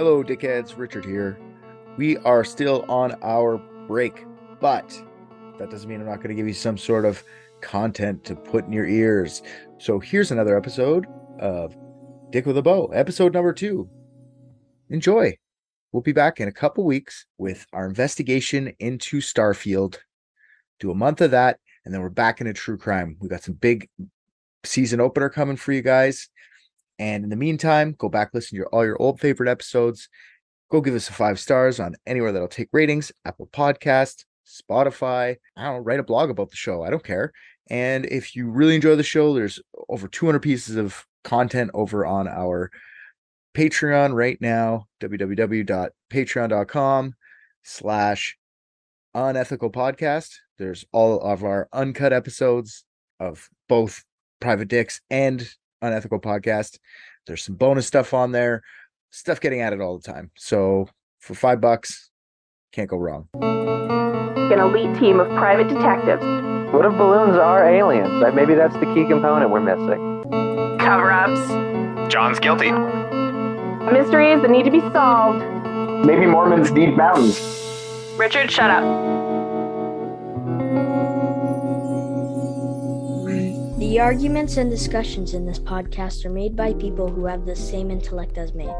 Hello, dickheads. Richard here. We are still on our break, but that doesn't mean I'm not going to give you some sort of content to put in your ears. So here's another episode of Dick with a Beau, episode number two. Enjoy. We'll be back in a couple weeks with our investigation into Starfield. Do a month of that, and then we're back into true crime. We got some big season opener coming for you guys. And in the meantime, go back listen to your, all your old favorite episodes. Go give us a five stars on anywhere that'll take ratings, Apple Podcast, Spotify. I don't write a blog about the show. I don't care. And if you really enjoy the show, there's over 200 pieces of content over on our Patreon right now, www.patreon.com slash unethical podcast. There's all of our uncut episodes of both Private Dicks and Unethical Podcast. There's some bonus stuff on there, stuff getting added all the time. So for five bucks, can't go wrong. An elite team of private detectives, What if balloons are aliens? Maybe that's the key component we're missing. cover ups, John's guilty. mysteries that need to be solved. Maybe Mormons need mountains. Richard, shut up. The arguments and discussions in this podcast are made by people who have the same intellect as me.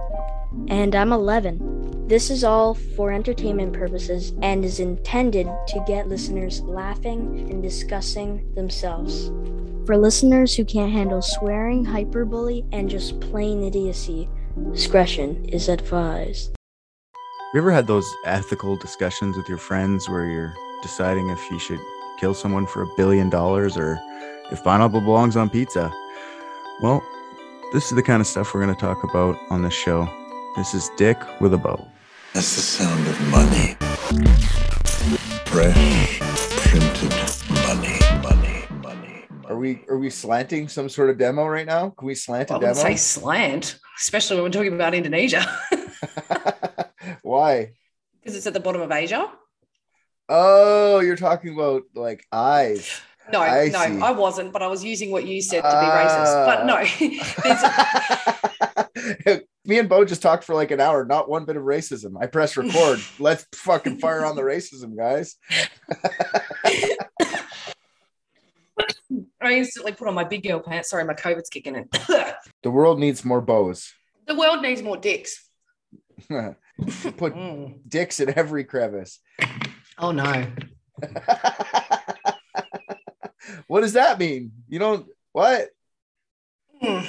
And I'm 11. This is all for entertainment purposes and is intended to get listeners laughing and discussing themselves. For listeners who can't handle swearing, hyperbole, and just plain idiocy, discretion is advised. You ever had those ethical discussions with your friends where you're deciding if you should kill someone for a billion dollars or if pineapple belongs on pizza? Well, this is the kind of stuff we're going to talk about on this show. This is Dick with a Beau. That's the sound of money. Fresh, printed money, money, money. Are we are we slanting some sort of demo right now? Can we slant a I wouldn't demo? say slant, especially when we're talking about Indonesia, Why? because it's at the bottom of Asia. Oh, you're talking about like eyes. No, I no, see. I wasn't, but I was using what you said to be racist. But no, there's, Me and Bo just talked for like an hour, not one bit of racism. I press record. Let's fucking fire on the racism, guys. I instantly put on my big girl pants. Sorry, my COVID's kicking in. The world needs more bows. the world needs more dicks. Put Mm. dicks in every crevice. Oh no. What does that mean? You don't what? Mm.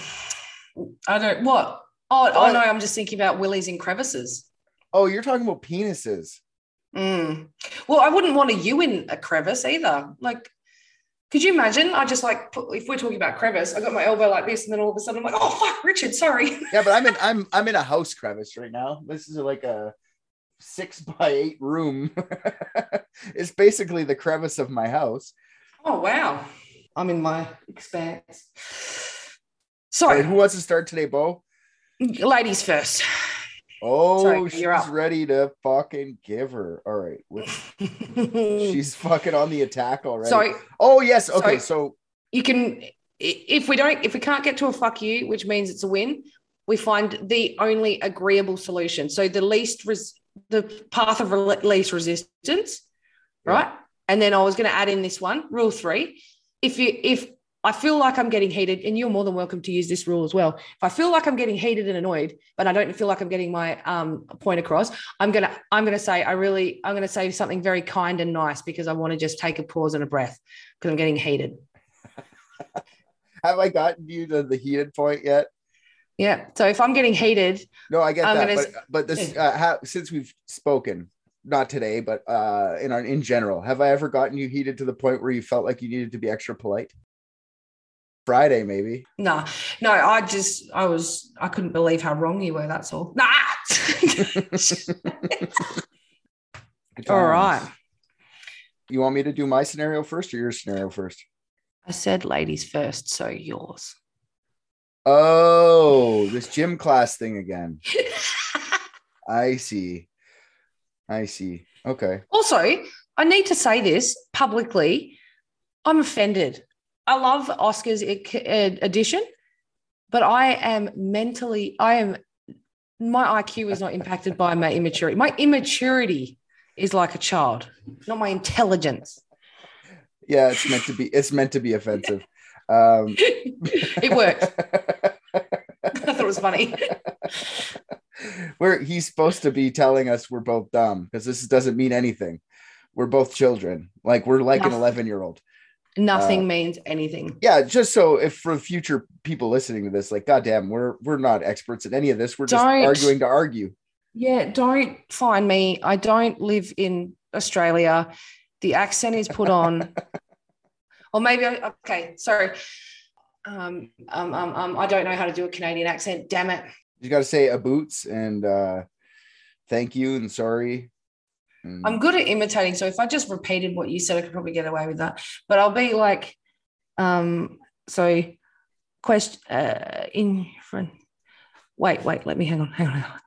I don't what. Oh, oh no, I'm just thinking about willies in crevices. Oh, you're talking about penises. Mm. Well, I wouldn't want a you in a crevice either. Like, could you imagine? I just like put, if we're talking about crevice, I got my elbow like this, and then all of a sudden I'm like, oh fuck, Richard, sorry. Yeah, but I'm in I'm I'm in a house crevice right now. This is like a six by eight room. it's basically the crevice of my house. Oh wow, I'm in my expanse. All right, Sorry, who wants to start today, Bo? ladies first. Oh, Sorry, she's ready to fucking give her. All right. She's fucking on the attack already. Sorry, Oh, yes. Okay. Sorry. So, you can if we don't if we can't get to a fuck you, which means it's a win, we find the only agreeable solution. So the least res- the path of rel- least resistance, Yeah. And then I was going to add in this one, rule three. If you if I feel like I'm getting heated, and you're more than welcome to use this rule as well. If I feel like I'm getting heated and annoyed, but I don't feel like I'm getting my um, point across, I'm gonna I'm gonna say I really I'm gonna say something very kind and nice because I want to just take a pause and a breath because I'm getting heated. have I gotten you to the heated point yet? Yeah. So if I'm getting heated, No, I get I'm that. gonna But, but this, uh, ha- since we've spoken, not today, but uh, in our, in general, have I ever gotten you heated to the point where you felt like you needed to be extra polite? Friday, maybe. no, no, I just I was I couldn't believe how wrong you were. That's all. Nah. Good all times. right. You want me to do my scenario first or your scenario first? I said ladies first, so yours. Oh, this gym class thing again. I see. I see. Okay. Also, I need to say this publicly. I'm offended. I love Oscar's edition, but I am mentally, I am my IQ is not impacted by my immaturity. My immaturity is like a child, not my intelligence. Yeah, it's meant to be. It's meant to be offensive. Um, it worked. I thought it was funny. Where he's supposed to be telling us we're both dumb because this doesn't mean anything. We're both children. Like we're like an 11 year old. Nothing Uh, means anything. Yeah, just so if for future people listening to this, like, goddamn, we're we're not experts in any of this. We're just Don't. arguing to argue. Yeah, don't find me. I don't live in Australia. The accent is put on. or maybe I, okay, sorry. Um, um, um, um, I don't know how to do a Canadian accent. Damn it. You got to say a boots and uh, thank you and sorry. And- I'm good at imitating. So if I just repeated what you said, I could probably get away with that. But I'll be like, um, so question uh in front. Wait, wait, let me hang on, hang on, hang on.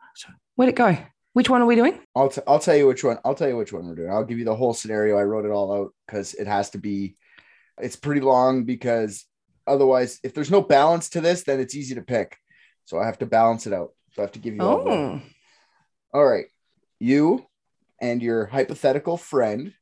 Where'd it go? Which one are we doing? I'll, t- I'll tell you which one. I'll tell you which one we're doing. I'll give you the whole scenario. I wrote it all out because it has to be. It's pretty long because otherwise, if there's no balance to this, then it's easy to pick. So I have to balance it out. So I have to give you all. Oh, all right. You and your hypothetical friend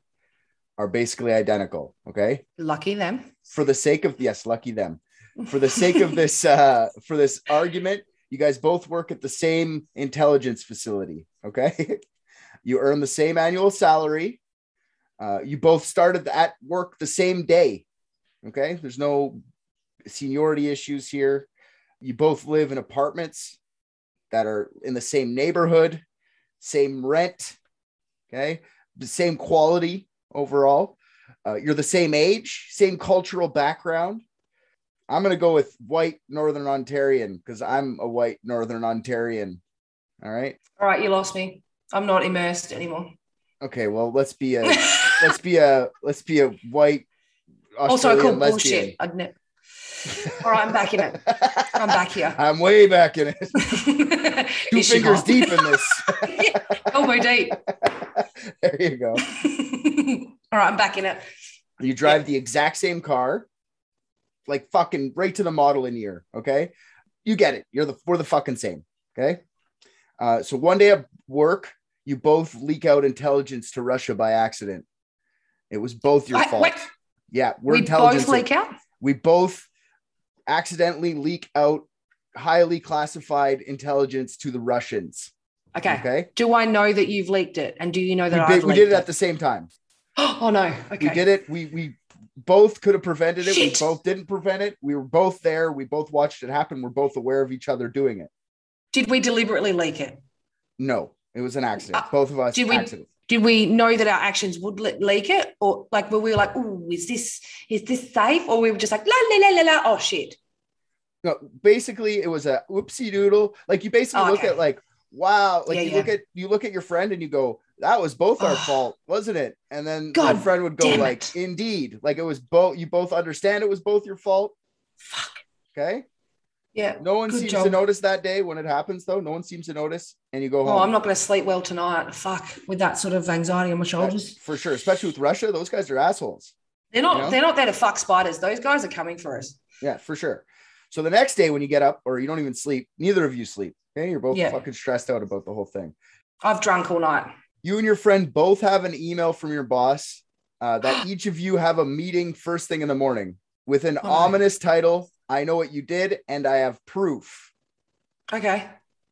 are basically identical. Okay. lucky them. For the sake of yes, lucky them. For the sake of this, uh, for this argument, you guys both work at the same intelligence facility. Okay. you earn the same annual salary. Uh, you both started at work the same day. Okay. There's no seniority issues here. You both live in apartments that are in the same neighborhood, same rent. Okay. The same quality overall. Uh, you're the same age, same cultural background. I'm going to go with white Northern Ontarian because I'm a white Northern Ontarian. All right. All right, you lost me. I'm not immersed anymore. Okay. Well, let's be a let's be a let's be a white also, I call lesbian. bullshit. I'd ne- All right, I'm back in it. I'm back here. I'm way back in it. Two fingers deep in this. Yeah, elbow deep. there you go. All right, I'm back in it. You drive the exact same car, like fucking right to the model in year. Okay. You get it. You're the we're the fucking same. Okay. Uh, so one day at work, you both leak out intelligence to Russia by accident. It was both your Wait, fault. wait. Yeah, we're we intelligence. both leak out. we both accidentally leak out highly classified intelligence to the Russians. Okay. Okay. Do I know that you've leaked it? And do you know We that did, I've we did it it? at the same time. oh no. Okay. We did it. We we both could have prevented it. Shit. We both didn't prevent it. We were both there. We both watched it happen. We're both aware of each other doing it. Did we deliberately leak it? No, it was an accident. Uh, both of us did we- accident. Did we know that our actions would le- leak it, or like were we like, "Oh, is this is this safe?" Or we were just like, "La la la la la." Oh shit. No, basically it was a oopsie doodle. Like you basically Oh, look okay. at like, wow, like Yeah, you yeah. look at you look at your friend and you go, that was both our fault, wasn't it? And then God my friend would go like, it. indeed, like it was both. You both understand it was both your fault. Fuck. Okay. Yeah. No one seems to notice that day when it happens, though. No one seems to notice, and you go home. Oh, I'm not going to sleep well tonight. Fuck, with that sort of anxiety on my shoulders. for sure, especially with Russia. Those guys are assholes. They're not. You know? They're not there to fuck spiders. Those guys are coming for us. Yeah, for sure. So the next day when you get up, or you don't even sleep, neither of you sleep. Okay, you're both Yeah. fucking stressed out about the whole thing. I've drunk all night. You and your friend both have an email from your boss uh, that each of you have a meeting first thing in the morning with an Oh, ominous title. I know what you did, and I have proof. Okay.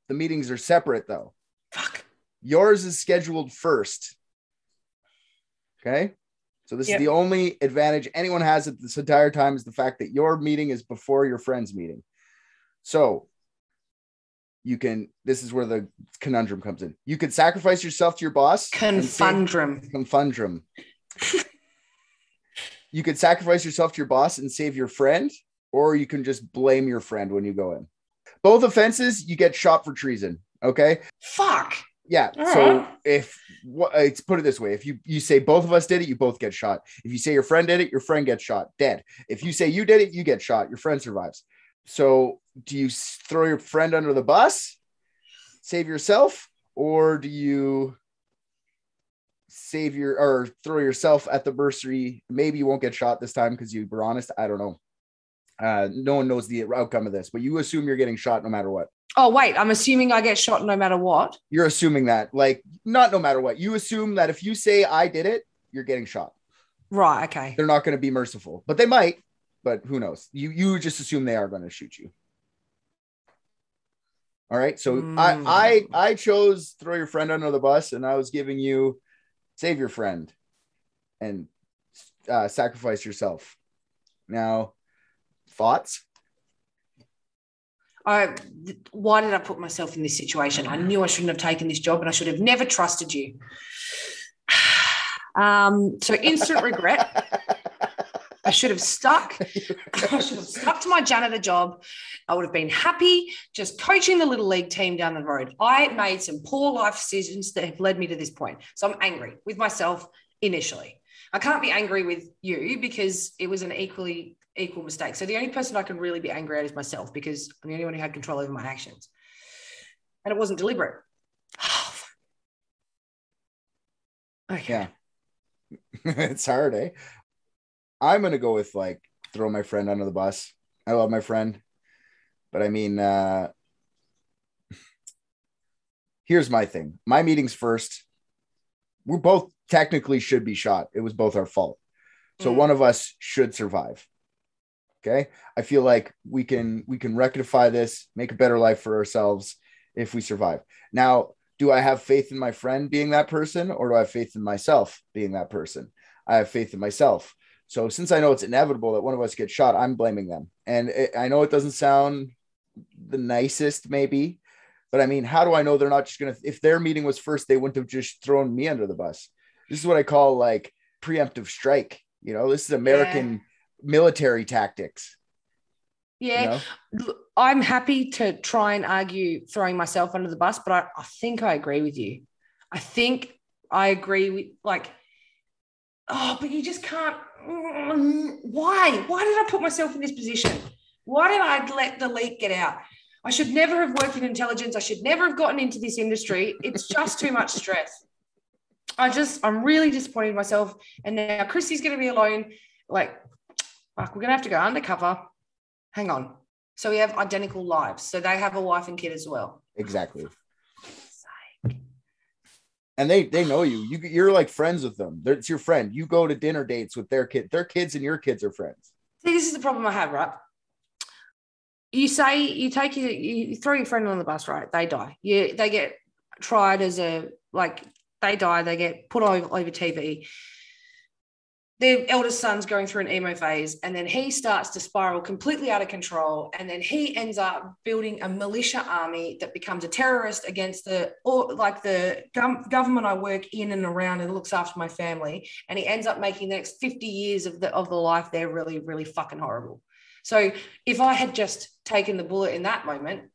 The meetings are separate though. Fuck. Yours is scheduled first. Okay. So this Yep. is the only advantage anyone has at this entire time is the fact that your meeting is before your friend's meeting. So you can this is where the conundrum comes in. You could sacrifice yourself to your boss. Confundrum. Confundrum. you could sacrifice yourself to your boss and save your friend, or you can just blame your friend when you go in. Both offenses, you get shot for treason. Okay. Fuck. Yeah. All so right. if what it's put it this way, if you you say both of us did it, you both get shot. If you say your friend did it, your friend gets shot, dead. If you say you did it, you get shot. Your friend survives. So do you throw your friend under the bus, save yourself, or do you save your or throw yourself at the bursary? Maybe you won't get shot this time because you were honest. I don't know. Uh, no one knows the outcome of this, but you assume you're getting shot no matter what. Oh wait, I'm assuming I get shot no matter what. You're assuming that, like, not no matter what. You assume that if you say I did it, you're getting shot. Right. Okay. They're not going to be merciful, but they might. But who knows? You you just assume they are going to shoot you. All right. So Mm. I I I chose throw your friend under the bus, and I was giving you save your friend and uh, sacrifice yourself. Now, thoughts? I why did I put myself in this situation? I knew I shouldn't have taken this job and I should have never trusted you. Um, so instant regret. I should have stuck. I should have stuck to my janitor job. I would have been happy just coaching the little league team down the road. I made some poor life decisions that have led me to this point. So I'm angry with myself initially. I can't be angry with you because it was an equally equal mistake. So the only person I can really be angry at is myself because I'm the only one who had control over my actions. And it wasn't deliberate. okay. Yeah. it's hard, eh? I'm gonna go with like throw my friend under the bus. I love my friend, but I mean, uh here's my thing. My meeting's first. We both technically should be shot. It was both our fault. So Mm. one of us should survive. Okay. I feel like we can we can rectify this, make a better life for ourselves if we survive. Now, do I have faith in my friend being that person or do I have faith in myself being that person? I have faith in myself. So since I know it's inevitable that one of us gets shot, I'm blaming them. And it, I know it doesn't sound the nicest, maybe, but I mean, how do I know they're not just going to, if their meeting was first, they wouldn't have just thrown me under the bus. This is what I call like preemptive strike. You know, this is American military tactics. you Yeah. know? I'm happy to try and argue throwing myself under the bus, but I, I think I agree with you. I think I agree with like, oh, but you just can't. mm, Why? Why did I put myself in this position? Why did I let the leak get out? I should never have worked in intelligence. I should never have gotten into this industry. It's just too much stress. I just, I'm really disappointed in myself. And now Christy's going to be alone. Like, fuck, we're going to have to go undercover. Hang on. So we have identical lives. So they have a wife and kid as well. Exactly. And they they know you. You you're like friends with them. They're, it's your friend. You go to dinner dates with their kid. Their kids and your kids are friends. See, this is the problem I have, right? You say you take your, you throw your friend on the bus, right? They die. You they get tried as a like they die. They get put over, over TV. Their eldest son's going through an emo phase, and then he starts to spiral completely out of control. And then he ends up building a militia army that becomes a terrorist against the or like the government I work in and around and looks after my family and he ends up making the next 50 years of the of the life there really really fucking horrible so if i had just taken the bullet in that moment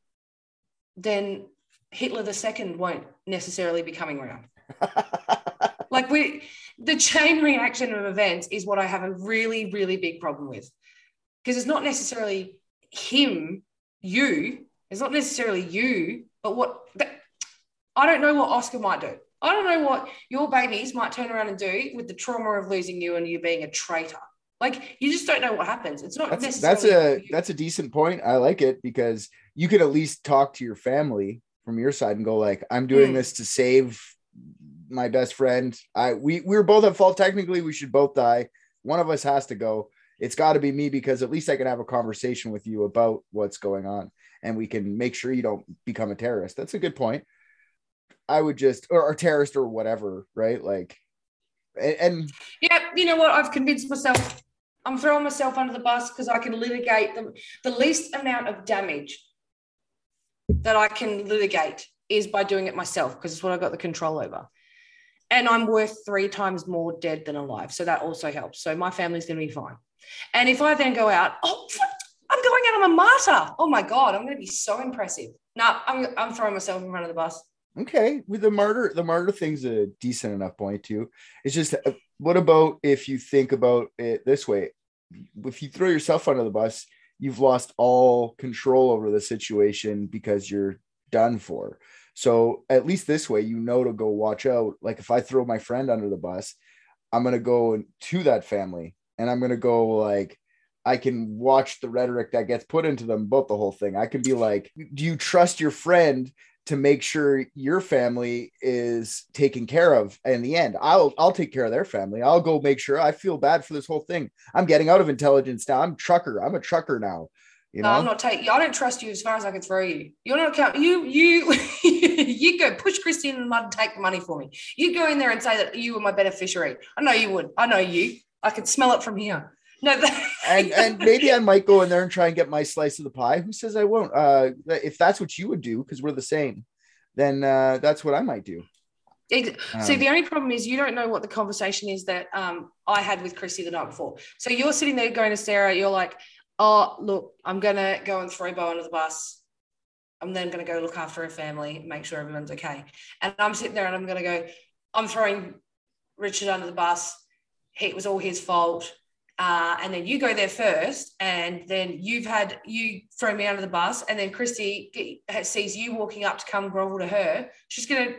then hitler the second won't necessarily be coming around like we the chain reaction of events is what i have a really really big problem with because it's not necessarily him you it's not necessarily you but what that, i don't know what oscar might do I don't know what your babies might turn around and do with the trauma of losing you and you being a traitor. Like you just don't know what happens. It's not That's necessarily that's a you. that's a decent point. I like it because you could at least talk to your family from your side and go like, I'm doing Hmm. this to save my best friend. I we we were both at fault. Technically, we should both die. One of us has to go. It's got to be me because at least I can have a conversation with you about what's going on, and we can make sure you don't become a terrorist. That's a good point. I would just or a terrorist or whatever, right? Like, and, and Yeah, you know what? I've convinced myself. I'm throwing myself under the bus because I can litigate the, the least amount of damage that I can litigate is by doing it myself because it's what I've got the control over. And I'm worth three times more dead than alive. So that also helps. So my family's going to be fine. And if I then go out, oh, I'm going out, I'm a martyr. Oh my God, I'm going to be so impressive. No, I'm, I'm throwing myself in front of the bus. Okay, with the martyr, the martyr thing's a decent enough point too. It's just, uh, what about if you think about it this way? If you throw yourself under the bus, you've lost all control over the situation because you're done for. So at least this way, you know to go watch out. Like if I throw my friend under the bus, I'm gonna go to that family and I'm gonna go like, I can watch the rhetoric that gets put into them about the whole thing. I can be like, do you trust your friend to make sure your family is taken care of in the end? I'll i'll take care of their family. I'll go make sure i feel bad for this whole thing. I'm getting out of intelligence now. I'm trucker. I'm a trucker now you know No, I'm not taking. I don't trust you as far as I can throw you. You're not account. You you you go push Christy in the mud and take the money for me. You go in there and say that you were my beneficiary. I know you would. I know you. I can smell it from here. No, that, and and maybe i might go in there and try and get my slice of the pie who says i won't uh if that's what you would do because we're the same then uh that's what i might do Ex- See, Um, the only problem is you don't know what the conversation is that um, I had with Chrissy the night before. So you're sitting there going to Sarah, you're like, oh, look, I'm going to go and throw Bo under the bus. I'm then going to go look after her family, make sure everyone's okay. And I'm sitting there and I'm going to go, I'm throwing Richard under the bus. He, it was all his fault. Uh, and then you go there first, and then you've had you throw me under the bus, and then Christy sees you walking up to come grovel to her. She's gonna,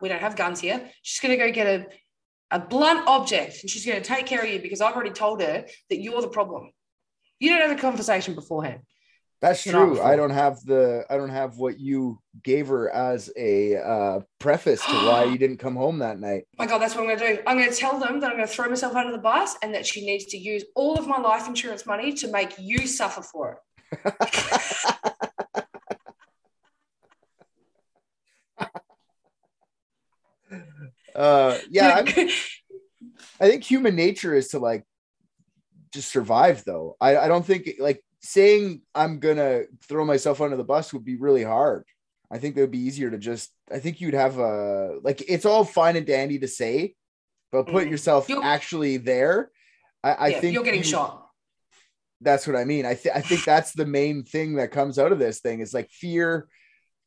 we don't have guns here. She's gonna go get a, a blunt object, and she's gonna take care of you because I've already told her that you're the problem. You don't have the conversation beforehand. that's You're true i don't have the i don't have what you gave her as a uh preface to why you didn't come home that night my God, that's what I'm going to do. I'm going to tell them that I'm going to throw myself under the bus and that she needs to use all of my life insurance money to make you suffer for it. uh yeah I'm- I think human nature is to like just survive though. I, I don't think like saying I'm gonna throw myself under the bus would be really hard. I think it would be easier to just I think you'd have a like it's all fine and dandy to say, but put Mm. yourself You're- actually there. I, I yeah, think you're getting you- shot. That's what I mean. I th- I think that's the main thing that comes out of this thing is like fear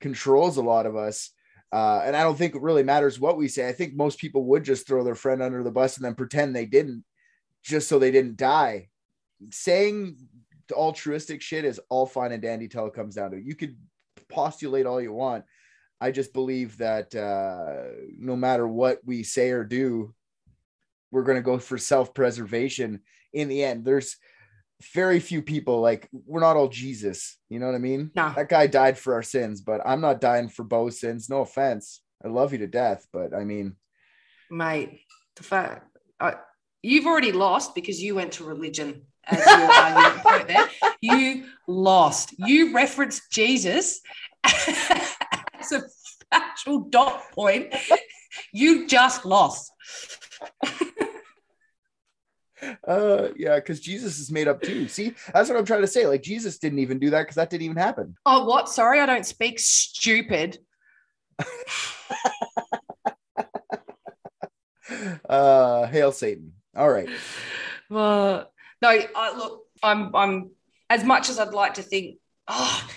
controls a lot of us. Uh, and I don't think it really matters what we say. I think most people would just throw their friend under the bus and then pretend they didn't, just so they didn't die. Saying altruistic shit is all fine and dandy till it comes down to it. You could postulate all you want. I just believe that uh, no matter what we say or do, we're going to go for self preservation in the end. There's very few people like we're not all Jesus. You know what I mean? No. That guy died for our sins, but I'm not dying for Bo's sins. No offense. I love you to death, but I mean, Mate, the fact I, you've already lost because you went to religion as your argument point there. You lost. You referenced Jesus as a factual dot point. You just lost. uh, yeah, because Jesus is made up too. See, that's what I'm trying to say. Like Jesus didn't even do that because that didn't even happen. Oh, what? Sorry, I don't speak stupid. Uh, hail Satan. All right. Well, no, I, look, I'm, I'm as much as I'd like to think, oh,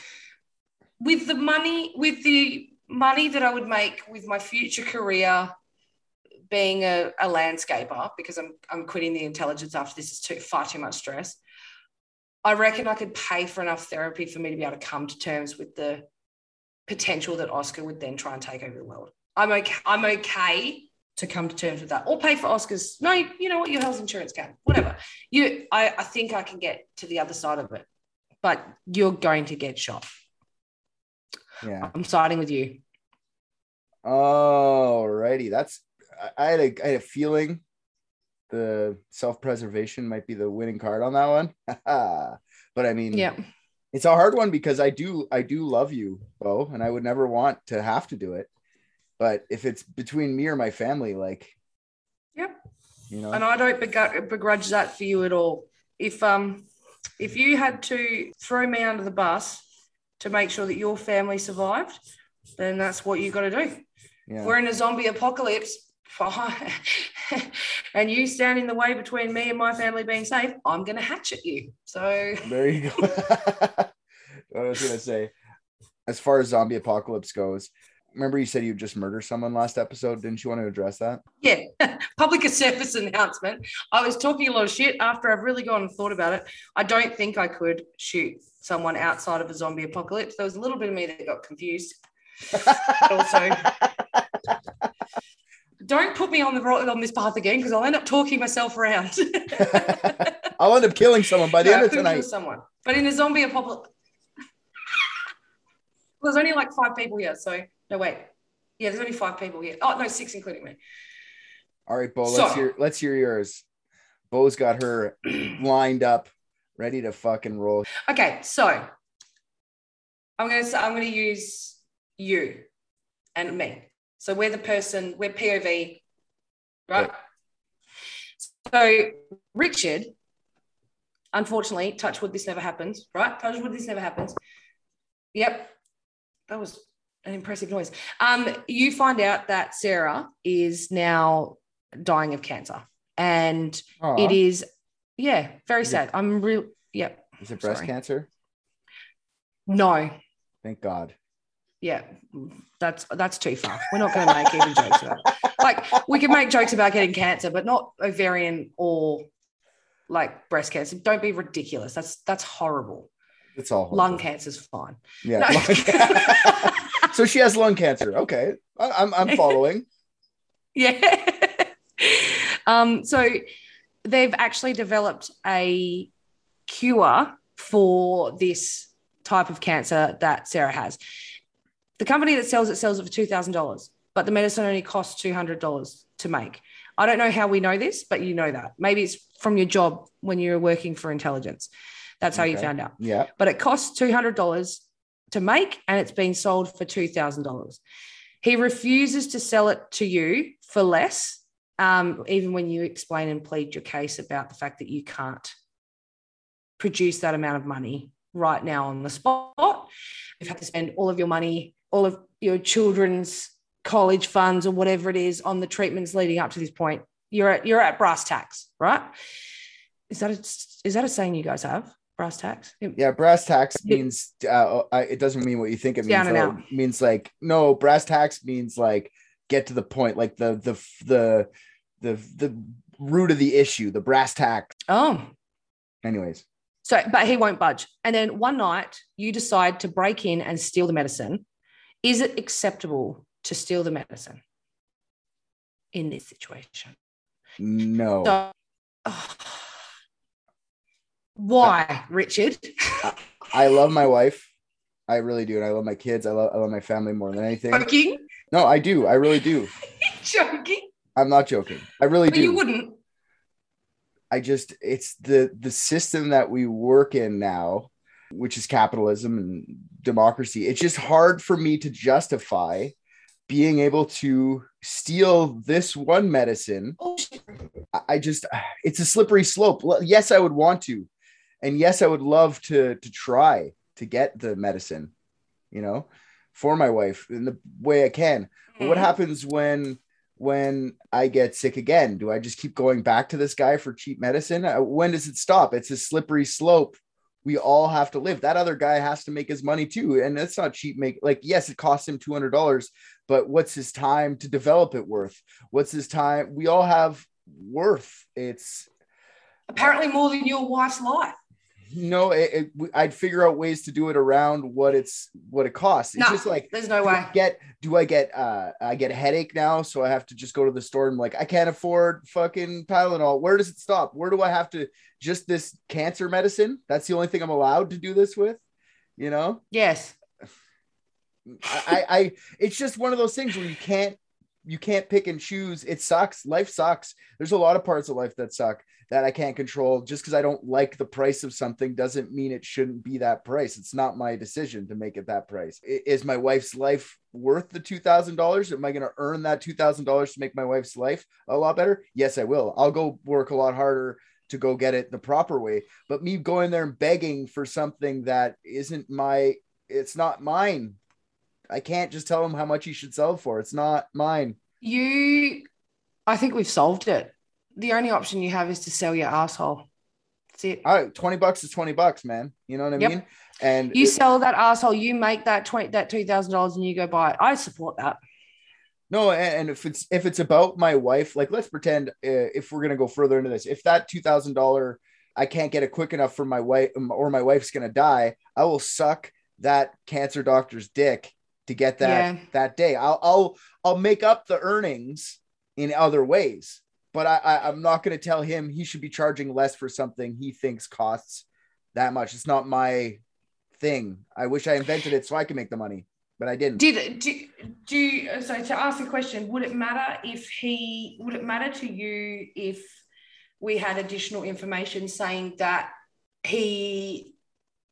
with the money, with the money that I would make with my future career being a, a landscaper, because I'm, I'm quitting the intelligence after this is too far too much stress. I reckon I could pay for enough therapy for me to be able to come to terms with the potential that Oscar would then try and take over the world. I'm okay. I'm okay to come to terms with that, or pay for Oscar's. No, you know what? Your health insurance can, whatever. You, I, I think I can get to the other side of it, but you're going to get shot. Yeah. I'm siding with you. All righty. That's I- I had a I had a feeling the self-preservation might be the winning card on that one. but I mean, Yeah. it's a hard one because I do I do love you, Bo, and I would never want to have to do it. But if it's between me or my family, like, Yep. you know, and I don't begr- begrudge that for you at all. If um if you had to throw me under the bus to make sure that your family survived, then that's what you got to do. yeah. We're in a zombie apocalypse, and you stand in the way between me and my family being safe. I'm going to hatchet you. So There you go. what I was gonna say, as far as zombie apocalypse goes, remember you said you just murdered someone last episode? Didn't you want to address that? yeah, public service announcement. I was talking a lot of shit after I've really gone and thought about it. I don't think I could shoot someone outside of a zombie apocalypse. There was a little bit of me that got confused. also, don't put me on the on this path again because I'll end up talking myself around. I'll end up killing someone by the No, end of tonight. Someone, but in a zombie apocalypse, there's only like five people here. So no, wait, yeah, there's only five people here. Oh no, six including me. All right, Bo, So- let's hear let's hear yours. Bo's got her lined up, ready to fucking roll. Okay, so I'm gonna say I'm gonna use you and me. So we're the person, we're POV, right? So Richard, unfortunately, touch wood, this never happens, right? Touch wood, this never happens. Yep, that was an impressive noise. Um, you find out that Sarah is now dying of cancer, and Aw, it is, yeah, very Is it- sad. I'm real, yep. is it breast sorry. cancer? No, Thank God. yeah, that's that's too far. We're not going to make even jokes about. It. Like we can make jokes about getting cancer, but not ovarian or like breast cancer. Don't be ridiculous. That's that's horrible. It's all Lung horrible. cancer's fine. Yeah. No. so she has lung cancer. Okay, I, I'm I'm following. yeah. um. So they've actually developed a cure for this type of cancer that Sarah has. The company that sells it sells it for two thousand dollars, but the medicine only costs two hundred dollars to make. I don't know how we know this, but you know that. Maybe it's from your job when you're working for intelligence. That's how you found out. Yeah. But it costs two hundred dollars to make, and it's been sold for two thousand dollars. He refuses to sell it to you for less, um, even when you explain and plead your case about the fact that you can't produce that amount of money right now on the spot. You've had to spend all of your money, all of your children's college funds or whatever it is on the treatments leading up to this point. You're at you're at brass tacks, right? Is that a, is that a saying you guys have? Brass tacks? Yeah, brass tacks means uh, it doesn't mean what you think it means. Down and out. It means like no, brass tacks means like get to the point, like the the the the the root of the issue, the brass tack. Oh, Anyways, So, but he won't budge. And then one night you decide to break in and steal the medicine. Is it acceptable to steal the medicine in this situation? no. So, oh, why, Richard? I love my wife. I really do, and I love my kids. I love I love my family more than anything. Joking? No, I do. I really do. Joking? I'm not joking. I really But do. you wouldn't. I just it's the the system that we work in now, which is capitalism and democracy. It's just hard for me to justify being able to steal this one medicine. Oh. I- I just it's a slippery slope. Yes, I would want to. And yes, I would love to to try to get the medicine, you know, for my wife in the way I can. But what Mhm. happens when when I get sick again? Do I just keep going back to this guy for cheap medicine? Uh, When does it stop? It's a slippery slope. We all have to live. That other guy has to make his money too, and that's not cheap. Make like yes, it costs him two hundred dollars, but what's his time to develop it worth? What's his time? We all have worth. It's Apparently, more than your wife's life. No, it, it, I'd figure out ways to do it around what it's what it costs. It's No, just like there's no way. I get do I get uh I get a headache now, so I have to just go to the store and like I can't afford fucking Tylenol. Where does it stop? Where do I have to just this cancer medicine? That's the only thing I'm allowed to do this with, you know? Yes. I, I, I it's just one of those things where you can't you can't pick and choose. It sucks. Life sucks. There's a lot of parts of life that suck that I can't control. Just because I don't like the price of something doesn't mean it shouldn't be that price. It's not my decision to make it that price. Is my wife's life worth the two thousand dollars? Am I going to earn that two thousand dollars to make my wife's life a lot better? Yes, I will. I'll go work a lot harder to go get it the proper way. But me going there and begging for something that isn't my, it's not mine. I can't just tell him how much he should sell for. It's not mine. You, I think we've solved it. The only option you have is to sell your asshole. That's it. All right, 20 bucks is 20 bucks, man. You know what I Yep. mean? And You it- sell that asshole, you make that twenty that two thousand dollars, and you go buy it. I support that. no, and, and if it's if it's about my wife, like let's pretend uh, if we're gonna go further into this, if that two thousand dollar I can't get it quick enough for my wife or my wife's gonna die, I will suck that cancer doctor's dick to get that Yeah. that day. I'll I'll I'll make up the earnings in other ways, but I, I I'm not going to tell him he should be charging less for something he thinks costs that much. It's not my thing. I wish I invented it so I can make the money, but I didn't. Did do, do you, uh, so to ask the question, would it matter if he would it matter to you if we had additional information saying that he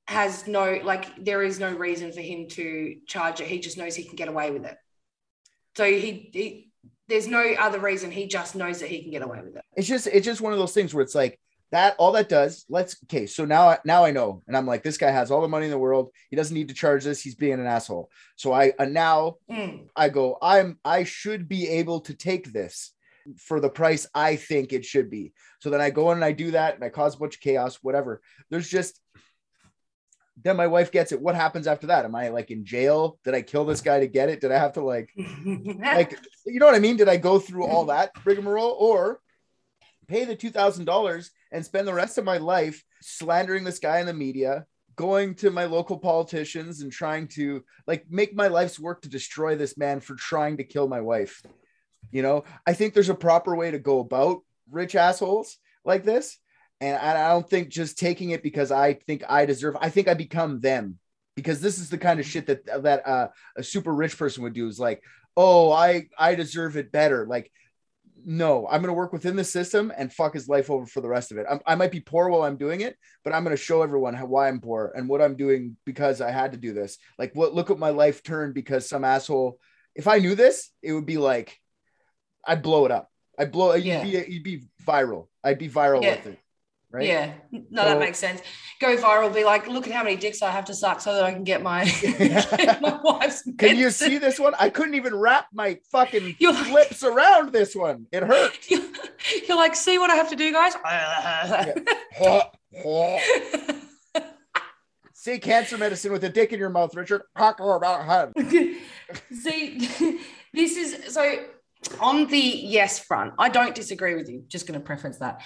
has no like there is no reason for him to charge it. He just knows he can get away with it. So he, he there's no other reason. He just knows that he can get away with it. it's just it's just one of those things where it's like that all that does let's okay so now now i know and i'm like this guy has all the money in the world he doesn't need to charge this he's being an asshole so i uh, now Mm. i go i'm i should be able to take this for the price i think it should be so then i go in and i do that and i cause a bunch of chaos whatever there's just then my wife gets it what happens after that am i like in jail did i kill this guy to get it did i have to like like you know what I mean? Did I go through all that rigmarole or pay the two thousand dollars and spend the rest of my life slandering this guy in the media, going to my local politicians and trying to like make my life's work to destroy this man for trying to kill my wife? You know, I think there's a proper way to go about rich assholes like this. And I I don't think just taking it because I think I deserve, I think I become them because this is the kind of shit that that uh, a super rich person would do is like, oh, I I deserve it better. Like, no, I'm gonna work within the system and fuck his life over for the rest of it. I'm, I might be poor while I'm doing it, but I'm gonna show everyone how, why I'm poor and what I'm doing because I had to do this. Like, what look at my life turned because some asshole. If I knew this, it would be like, I'd blow it up. I'd blow. Yeah. You'd be you'd be viral. I'd be viral Yeah. with it. Right. Yeah, no, So- that makes sense. Go viral, be like, look at how many dicks I have to suck so that I can get my, get my wife's. Can you see this one? I couldn't even wrap my fucking You're like- lips around this one. It hurt. You're, you're like, see what I have to do, guys. See cancer medicine with a dick in your mouth, Richard. see, this is so on the yes front. I don't disagree with you. Just going to preference that.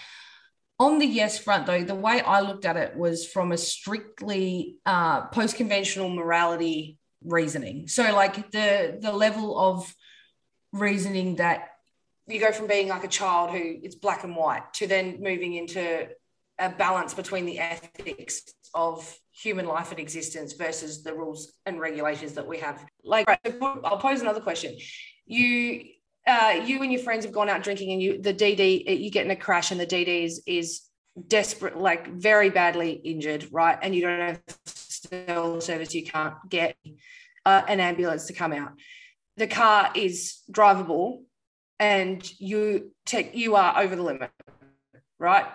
On the yes front, though, the way I looked at it was from a strictly uh, post-conventional morality reasoning. So, like the the level of reasoning that you go from being like a child who it's black and white to then moving into a balance between the ethics of human life and existence versus the rules and regulations that we have. Like, right, I'll pose another question. You, uh, you and your friends have gone out drinking, and you the DD you get in a crash, and the DD is is desperate, like very badly injured, right? And you don't have cell service, you can't get uh, an ambulance to come out. The car is drivable, and you take you are over the limit, right?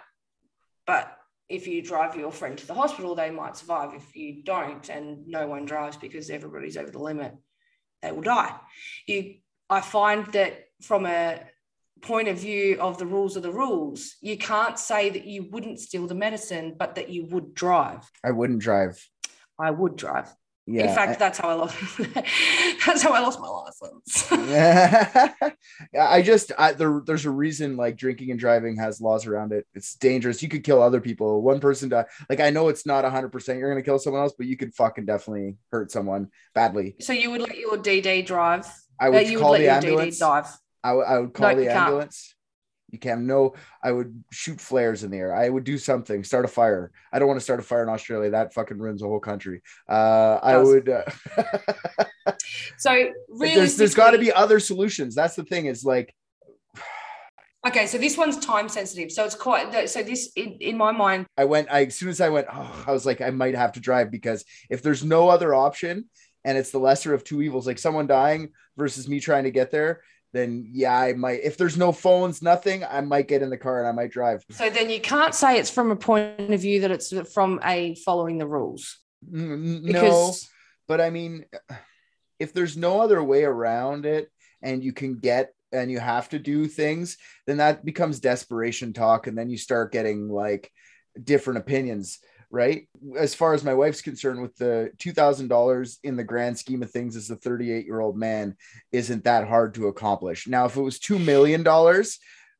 But if you drive your friend to the hospital, they might survive. If you don't, and no one drives because everybody's over the limit, they will die. You, I find that from a point of view of the rules of the rules, you can't say that you wouldn't steal the medicine, but that you would drive. I wouldn't drive. I would drive. Yeah. In fact, that's how I lost. that's how I lost my license. yeah, I just I, there, there's a reason like drinking and driving has laws around it. It's dangerous. You could kill other people. One person die. Like I know it's not 100 percent you're gonna kill someone else, but you could fucking definitely hurt someone badly. so you would let your DD drive. I Uh, would you call would the let your ambulance. DD dive. I would- call No, the you can't. ambulance. You can no. I would shoot flares in the air. I would do something. Start a fire. I don't want to start a fire in Australia. That fucking ruins the whole country. Uh, I would. Uh, So really, there's there's got to be other solutions. That's the thing. Is like Okay, so this one's time sensitive. So it's quite so this in, in my mind, I went. I as soon as I went, oh, I was like, I might have to drive because if there's no other option and it's the lesser of two evils, like someone dying versus me trying to get there, then yeah, I might. If there's no phones, nothing, I might get in the car and I might drive. so then you can't say it's from a point of view that it's from a following the rules. N- n- No, but I mean, if there's no other way around it and you can get and you have to do things, then that becomes desperation talk. And then you start getting like different opinions, right? As far as my wife's concerned, with the $2,000 in the grand scheme of things as a 38 year old man, isn't that hard to accomplish. Now, if it was $2 million,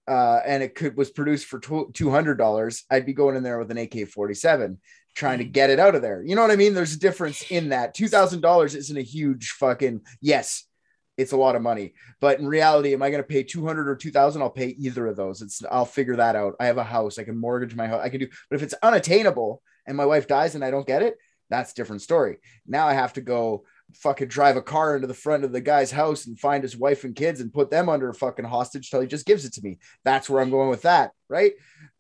uh, and it could was produced for two hundred dollars, I'd be going in there with an AK forty seven, trying to get it out of there. You know what I mean? There's a difference in that. Two thousand dollars isn't a huge fucking yes. it's a lot of money. But in reality, am I going to pay 200 or 2000? I'll pay either of those. It's, I'll figure that out. I have a house. I can mortgage my house. I can do, but if it's unattainable and my wife dies and I don't get it, that's a different story. Now I have to go fucking drive a car into the front of the guy's house and find his wife and kids and put them under a fucking hostage till he just gives it to me. That's where I'm going with that. Right.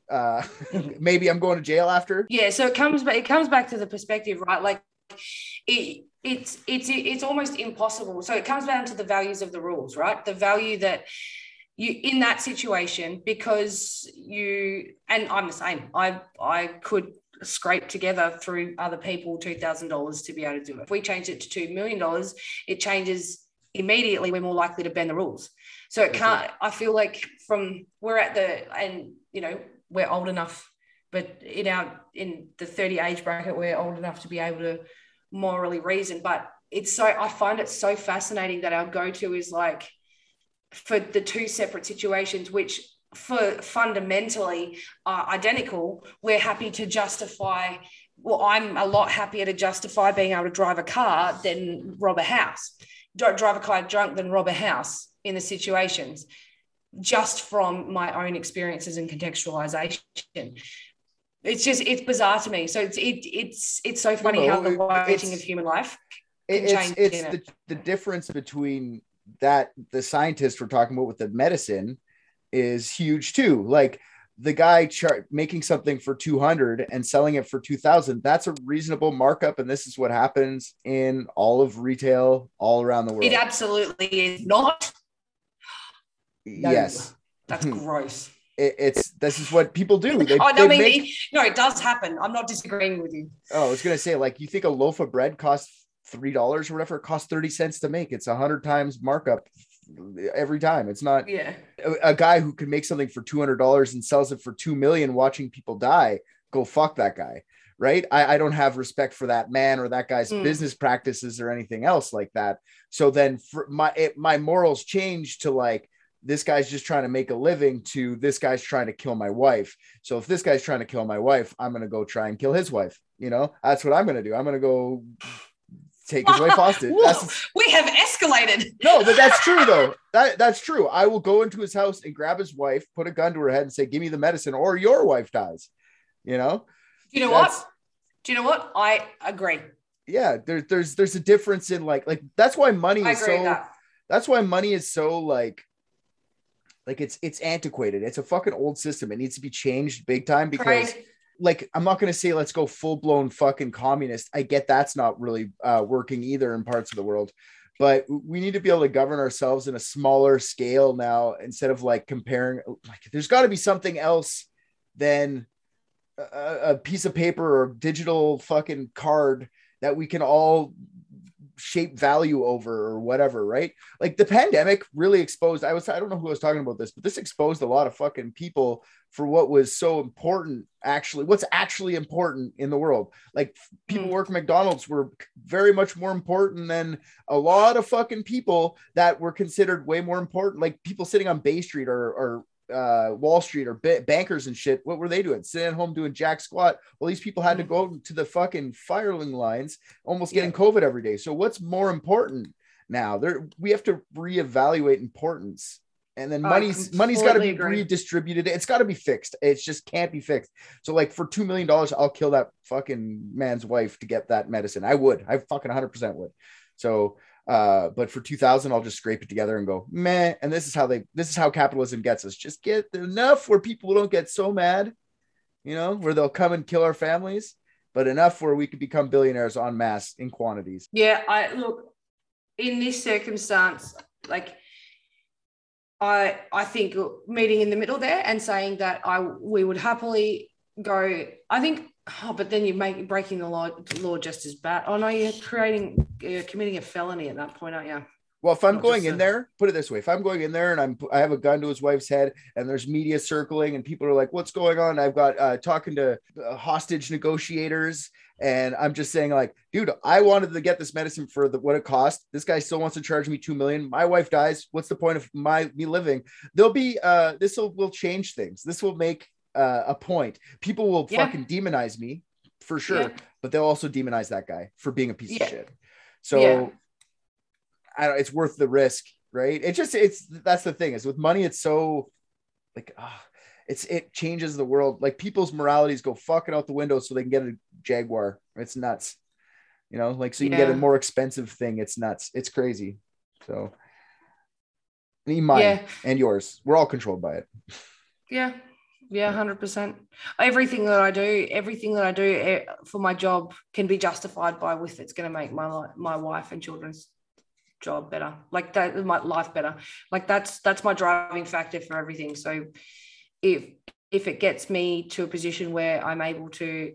Uh, maybe I'm going to jail after. Yeah, so it comes back. It comes back to the perspective, right? Like, it, it's it's it's almost impossible. So it comes down to the values of the rules, right? The value that you in that situation because you and I'm the same. I I could scrape together through other people two thousand dollars to be able to do it. If we change it to two million dollars, it changes immediately. We're more likely to bend the rules. So it can't. I feel like from we're at the and you know we're old enough, but in our in the 30 age bracket, we're old enough to be able to morally reason. But it's so I find it so fascinating that our go-to is like for the two separate situations, which for fundamentally are identical, we're happy to justify. Well, I'm a lot happier to justify being able to drive a car than rob a house. Drive a car drunk than rob a house in the situations just from my own experiences and contextualization. It's just it's bizarre to me. So it's it, it's it's so funny how the weighting of human life can it's, it's the, it. the difference between that the scientists we're talking about with the medicine is huge too like the guy char- making something for 200 and selling it for 2000 that's a reasonable markup and this is what happens in all of retail all around the world It absolutely is not. No. yes That's Hmm. gross. it, it's this is what people do they, oh, no, I mean, make- it- no, it does happen. I'm not disagreeing with you. oh i was gonna say like you think a loaf of bread costs three dollars or whatever it costs 30 cents to make it's a hundred times markup every time it's not Yeah. a, a guy who can make something for two hundred dollars and sells it for two million, watching people die, go fuck that guy, right? I, I don't have respect for that man or that guy's Mm. business practices or anything else like that. So then, for my it, my morals change to like this guy's just trying to make a living to this guy's trying to kill my wife. So if this guy's trying to kill my wife, I'm gonna go try and kill his wife. You know, that's what I'm gonna do. I'm gonna go take his wife hostage. That's we have escalated. no, but that's true though. That that's true. I will go into his house and grab his wife, put a gun to her head, and say, "Give me the medicine, or your wife dies." You know? Do you know That's- what? Do you know what? I agree. Yeah. There's there's there's a difference in like like that's why money I is so. that. That's why money is so like. Like it's it's antiquated. It's a fucking old system. It needs to be changed big time because Craig, like I'm not going to say let's go full blown fucking communist. I get that's not really uh, working either in parts of the world, but we need to be able to govern ourselves in a smaller scale now instead of like comparing. Like, there's got to be something else than a, a piece of paper or digital fucking card that we can all shape value over or whatever, right? Like the pandemic really exposed. I was I don't know who I was talking about this, but this exposed a lot of fucking people for what was so important actually what's actually important in the world like people Hmm. work McDonald's were very much more important than a lot of fucking people that were considered way more important like people sitting on Bay Street or or uh, Wall Street or ba- bankers and shit. What were they doing? Sitting at home doing jack squat. Well, these people had to go to the fucking firing lines, almost getting COVID every day. So what's more important now? There, we have to reevaluate importance and then money's money's got to be agree. redistributed. It's got to be fixed. It just can't be fixed. So like for two million dollars, I'll kill that fucking man's wife to get that medicine. I would. I fucking hundred percent would. So, uh, but for two thousand, I'll just scrape it together and go meh. And this is how they. This is how capitalism gets us. Just get enough where people don't get so mad, you know, where they'll come and kill our families, but enough where we could become billionaires en masse in quantities. Yeah, I look in this circumstance, like I I think meeting in the middle there and saying that I we would happily go. I think, oh, but then you make breaking the law law just as bad. Oh no, you're creating you're committing a felony at that point, aren't you? Well, if I'm Not going in a- there, put it this way: if I'm going in there and I'm I have a gun to his wife's head, and there's media circling, and people are like, "What's going on?" I've got uh, talking to uh, hostage negotiators, and I'm just saying, like, dude, I wanted to get this medicine for the, what it cost. This guy still wants to charge me two million. My wife dies. What's the point of my me living? There'll be uh, this will will change things. This will make uh, a point. People will Yeah. fucking demonize me for sure, Yeah. but they'll also demonize that guy for being a piece Yeah. of shit. So. I don't, it's worth the risk, right? It just it's that's the thing is with money, it's so like ah, it's it changes the world. Like people's moralities go fucking out the window so they can get a Jaguar. It's nuts. You know, like so you can get a more expensive thing. It's nuts. It's crazy. So me, mine and yours. We're all controlled by it. Yeah, yeah, hundred percent. Everything that I do, everything that I do eh, for my job can be justified by with it's going to make my my wife and children's job better, like that, my life better. Like that's that's my driving factor for everything. So if if it gets me to a position where I'm able to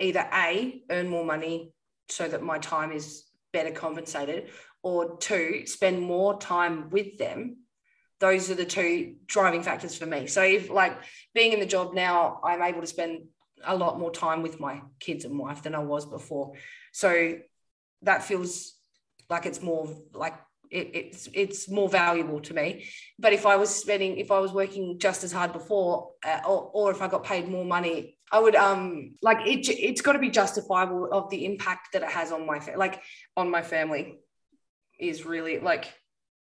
either a earn more money so that my time is better compensated, or two spend more time with them those are the two driving factors for me. So if like being in the job now, I'm able to spend a lot more time with my kids and wife than I was before. So that feels like it's more like it, it's it's more valuable to me. But if I was spending, if I was working just as hard before, uh, or, or if I got paid more money, I would um like it. It's got to be justifiable of the impact that it has on my like on my family is really like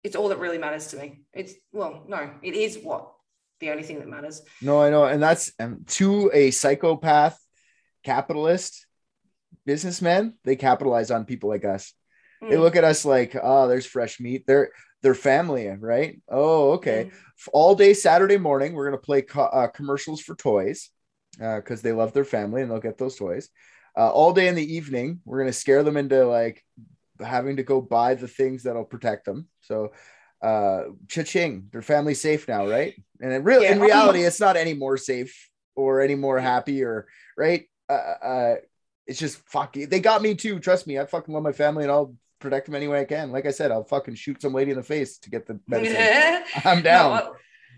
it's all that really matters to me. It's well, no, it is what the only thing that matters. No, I know, and that's um, to a psychopath capitalist businessman. They capitalize on people like us. They Mm. look at us like, oh, there's fresh meat. They're they're family, right? Oh, okay. Mm. All day Saturday morning, we're gonna play co- uh, commercials for toys because they love their family and they'll get those toys. Uh, all day in the evening, we're gonna scare them into like having to go buy the things that'll protect them. So, uh, cha-ching, their family's safe now, right? And in real, Yeah. in reality, it's not any more safe or any more happy or right. Uh, uh, it's just fuck. They got me too. Trust me, I fucking love my family and I'll protect them any way I can. Like I said, I'll fucking shoot some lady in the face to get the medicine. I'm down. No,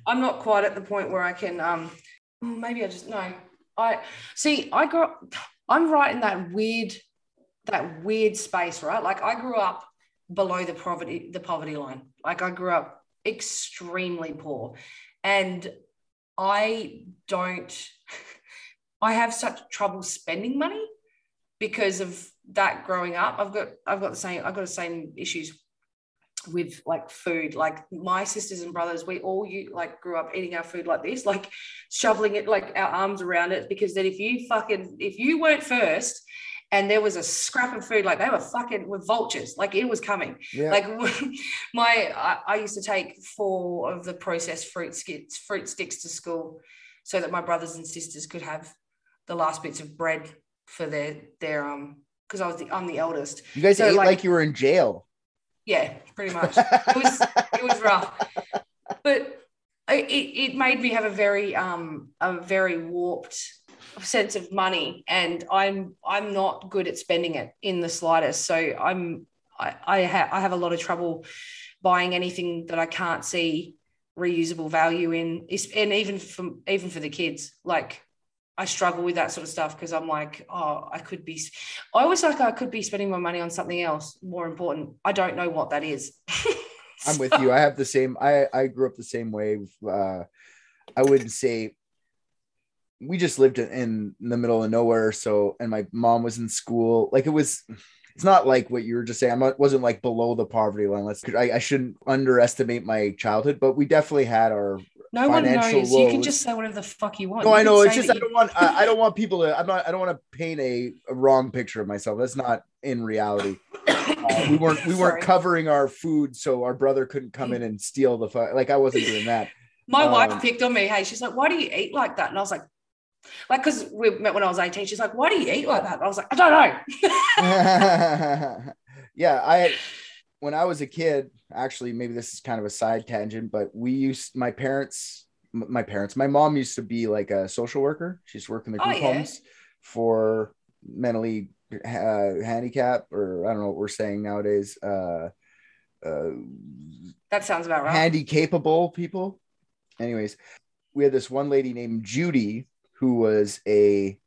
I, am not quite at the point where I can. Um, maybe I just no. I see. I got. I'm right in that weird, that weird space, right? Like I grew up below the poverty, the poverty line. Like I grew up extremely poor, and I don't. I have such trouble spending money because of that growing up. I've got I've got the same I've got the same issues with like food. Like my sisters and brothers, we all you like grew up eating our food like this, like shoveling it like our arms around it. Because then if you fucking if you weren't first and there was a scrap of food, like they were fucking with vultures, like it was coming. Yeah. Like my I, I used to take four of the processed fruit skits, fruit sticks to school so that my brothers and sisters could have the last bits of bread for their their um because I was the I'm the eldest. you guys so, ate like, like- you were in jail. Yeah, pretty much. It was it was rough, but it, it made me have a very um a very warped sense of money, and I'm I'm not good at spending it in the slightest. So I'm I I, ha- I have a lot of trouble buying anything that I can't see reusable value in, and even for even for the kids, like. I struggle with that sort of stuff because I'm like, oh, I could be. I always like I could be spending my money on something else more important. I don't know what that is. I'm with you. I have the same. I I grew up the same way. Uh, I wouldn't say we just lived in, in the middle of nowhere. So, and my mom was in school. Like it was. It's not like what you were just saying. I not- wasn't like below the poverty line. Let's. I, I shouldn't underestimate my childhood, but we definitely had our. No one knows. You can just say whatever the fuck you want. No, You I know. It's just I don't want. I, I don't want people to. I'm not. I don't want to paint a, a wrong picture of myself. That's not in reality. Uh, we weren't. We weren't covering our food, so our brother couldn't come in and steal the. fu- Like I wasn't doing that. My Um, wife picked on me. Hey, she's like, "Why do you eat like that?" And I was like, "Like, because we met when I was 18." She's like, "Why do you eat like that?" I was like, "I don't know." yeah, I when I was a kid, actually, maybe this is kind of a side tangent, but we used my parents, my parents, my mom used to be like a social worker. She's working the Oh, group yeah. homes for mentally uh, handicap, or I don't know what we're saying nowadays. Uh, uh, That sounds about right. handy capable people. Anyways, we had this one lady named Judy who was a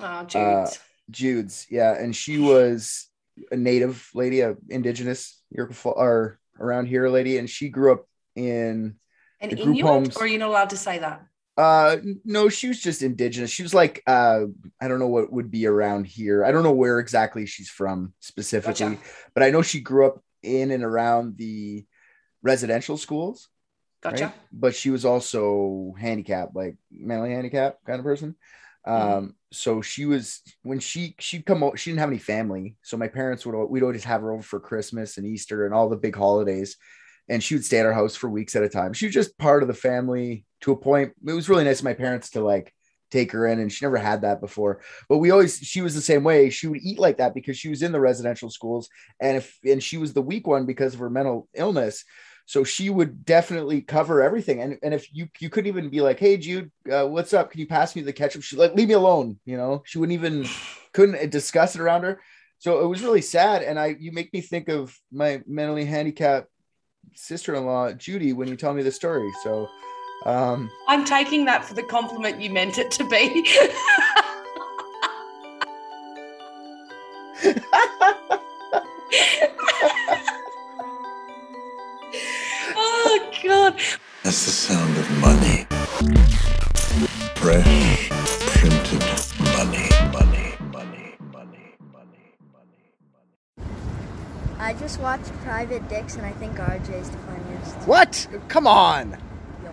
oh, Jude. uh, Jude's, yeah, and she was a native lady, a indigenous Iroquois or around here lady, and she grew up in An Inuit, homes- or are you not allowed to say that? uh no, she was just indigenous. She was like uh I don't know what would be around here. I don't know where exactly she's from specifically, Gotcha. but I know she grew up in and around the residential schools. Gotcha. right? But she was also handicapped, like mentally handicapped kind of person. Um, Mhm. so she was when she she'd come she didn't have any family. So my parents would we'd always have her over for Christmas and Easter and all the big holidays. And she would stay at our house for weeks at a time. She was just part of the family to a point. It was really nice of my parents to like take her in, and she never had that before. But we always she was the same way. She would eat like that because she was in the residential schools, and if and she was the weak one because of her mental illness. So she would definitely cover everything. And, and if you you couldn't even be like, hey Jude, uh, what's up? Can you pass me the ketchup? She like leave me alone. You know, she wouldn't even couldn't discuss it around her. So it was really sad. And I you make me think of my mentally handicapped sister-in-law Judy when you tell me the story. So um I'm taking that for the compliment you meant it to be. watched Private Dicks and I think RJ is the funniest. what? Come on.